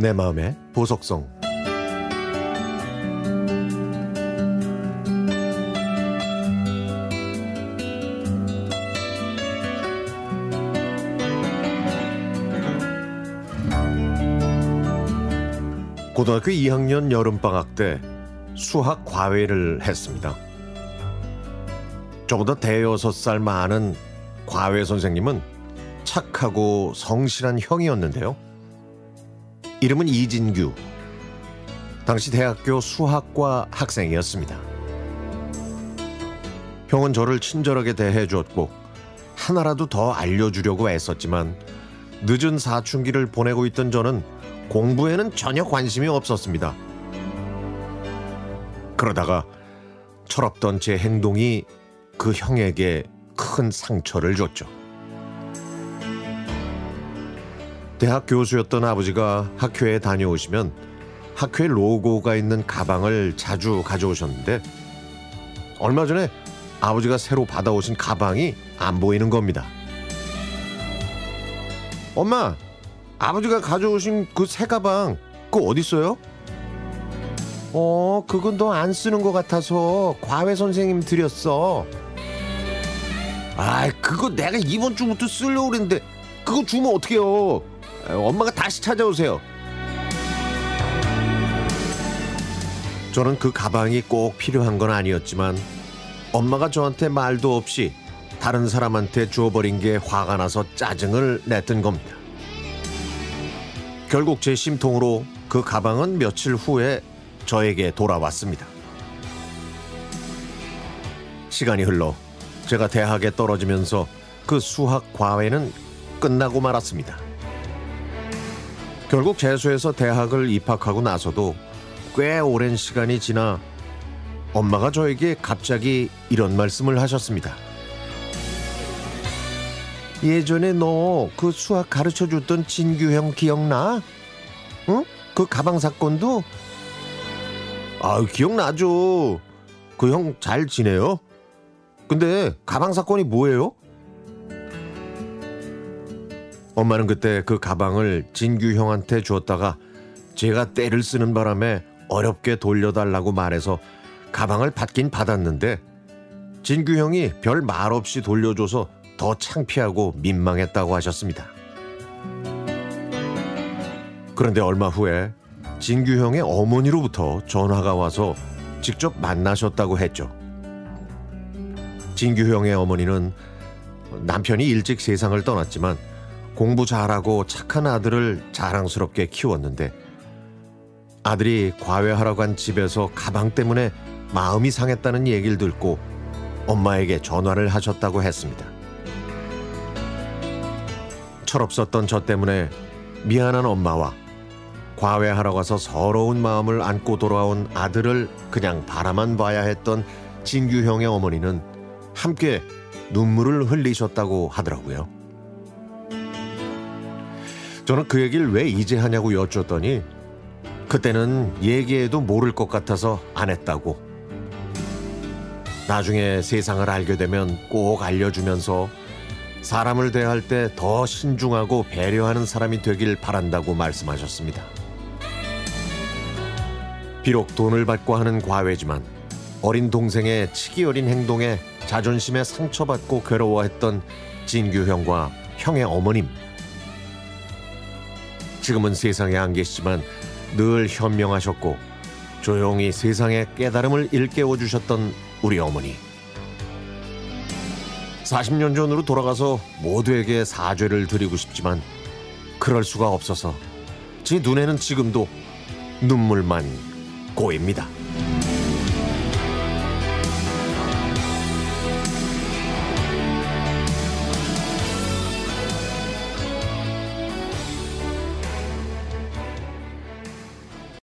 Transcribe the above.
내 마음의 보석성 고등학교 2학년 여름방학 때 수학 과외를 했습니다. 저보다 대여섯 살 많은 과외 선생님은 착하고 성실한 형이었는데요. 이름은 이진규. 당시 대학교 수학과 학생이었습니다. 형은 저를 친절하게 대해 주었고 하나라도 더 알려주려고 애썼지만 늦은 사춘기를 보내고 있던 저는 공부에는 전혀 관심이 없었습니다. 그러다가 철없던 제 행동이 그 형에게 큰 상처를 줬죠. 대학 교수였던 아버지가 학교에 다녀오시면 학교에 로고가 있는 가방을 자주 가져오셨는데 얼마 전에 아버지가 새로 받아오신 가방이 안 보이는 겁니다. 엄마, 아버지가 가져오신 그 새 가방 그거 어디 있어요? 어, 그건 너 안 쓰는 것 같아서 과외 선생님 드렸어. 아, 그거 내가 이번 주부터 쓰려고 그랬는데 그거 주면 어떡해요? 엄마가 다시 찾아오세요. 저는 그 가방이 꼭 필요한 건 아니었지만 엄마가 저한테 말도 없이 다른 사람한테 주어버린 게 화가 나서 짜증을 냈던 겁니다. 결국 제 심통으로 그 가방은 며칠 후에 저에게 돌아왔습니다. 시간이 흘러 제가 대학에 떨어지면서 그 수학 과외는 끝나고 말았습니다. 결국 재수해서 대학을 입학하고 나서도 꽤 오랜 시간이 지나 엄마가 저에게 갑자기 이런 말씀을 하셨습니다. 예전에 너 그 수학 가르쳐 줬던 진규 형 기억나? 응? 그 가방 사건도? 아 기억나죠. 그 형 잘 지내요? 근데 가방 사건이 뭐예요? 엄마는 그때 그 가방을 진규 형한테 주었다가 제가 때를 쓰는 바람에 어렵게 돌려달라고 말해서 가방을 받긴 받았는데 진규 형이 별 말 없이 돌려줘서 더 창피하고 민망했다고 하셨습니다. 그런데 얼마 후에 진규 형의 어머니로부터 전화가 와서 직접 만나셨다고 했죠. 진규 형의 어머니는 남편이 일찍 세상을 떠났지만 공부 잘하고 착한 아들을 자랑스럽게 키웠는데 아들이 과외하러 간 집에서 가방 때문에 마음이 상했다는 얘기를 듣고 엄마에게 전화를 하셨다고 했습니다. 철없었던 저 때문에 미안한 엄마와 과외하러 가서 서러운 마음을 안고 돌아온 아들을 그냥 바라만 봐야 했던 진규 형의 어머니는 함께 눈물을 흘리셨다고 하더라고요. 저는 그 얘기를 왜 이제 하냐고 여쭙더니 그때는 얘기해도 모를 것 같아서 안 했다고. 나중에 세상을 알게 되면 꼭 알려주면서 사람을 대할 때 더 신중하고 배려하는 사람이 되길 바란다고 말씀하셨습니다. 비록 돈을 받고 하는 과외지만 어린 동생의 치기 어린 행동에 자존심에 상처받고 괴로워했던 진규 형과 형의 어머님. 지금은 세상에 안 계시지만 늘 현명하셨고 조용히 세상의 깨달음을 일깨워 주셨던 우리 어머니. 40년 전으로 돌아가서 모두에게 사죄를 드리고 싶지만 그럴 수가 없어서 제 눈에는 지금도 눈물만 고입니다.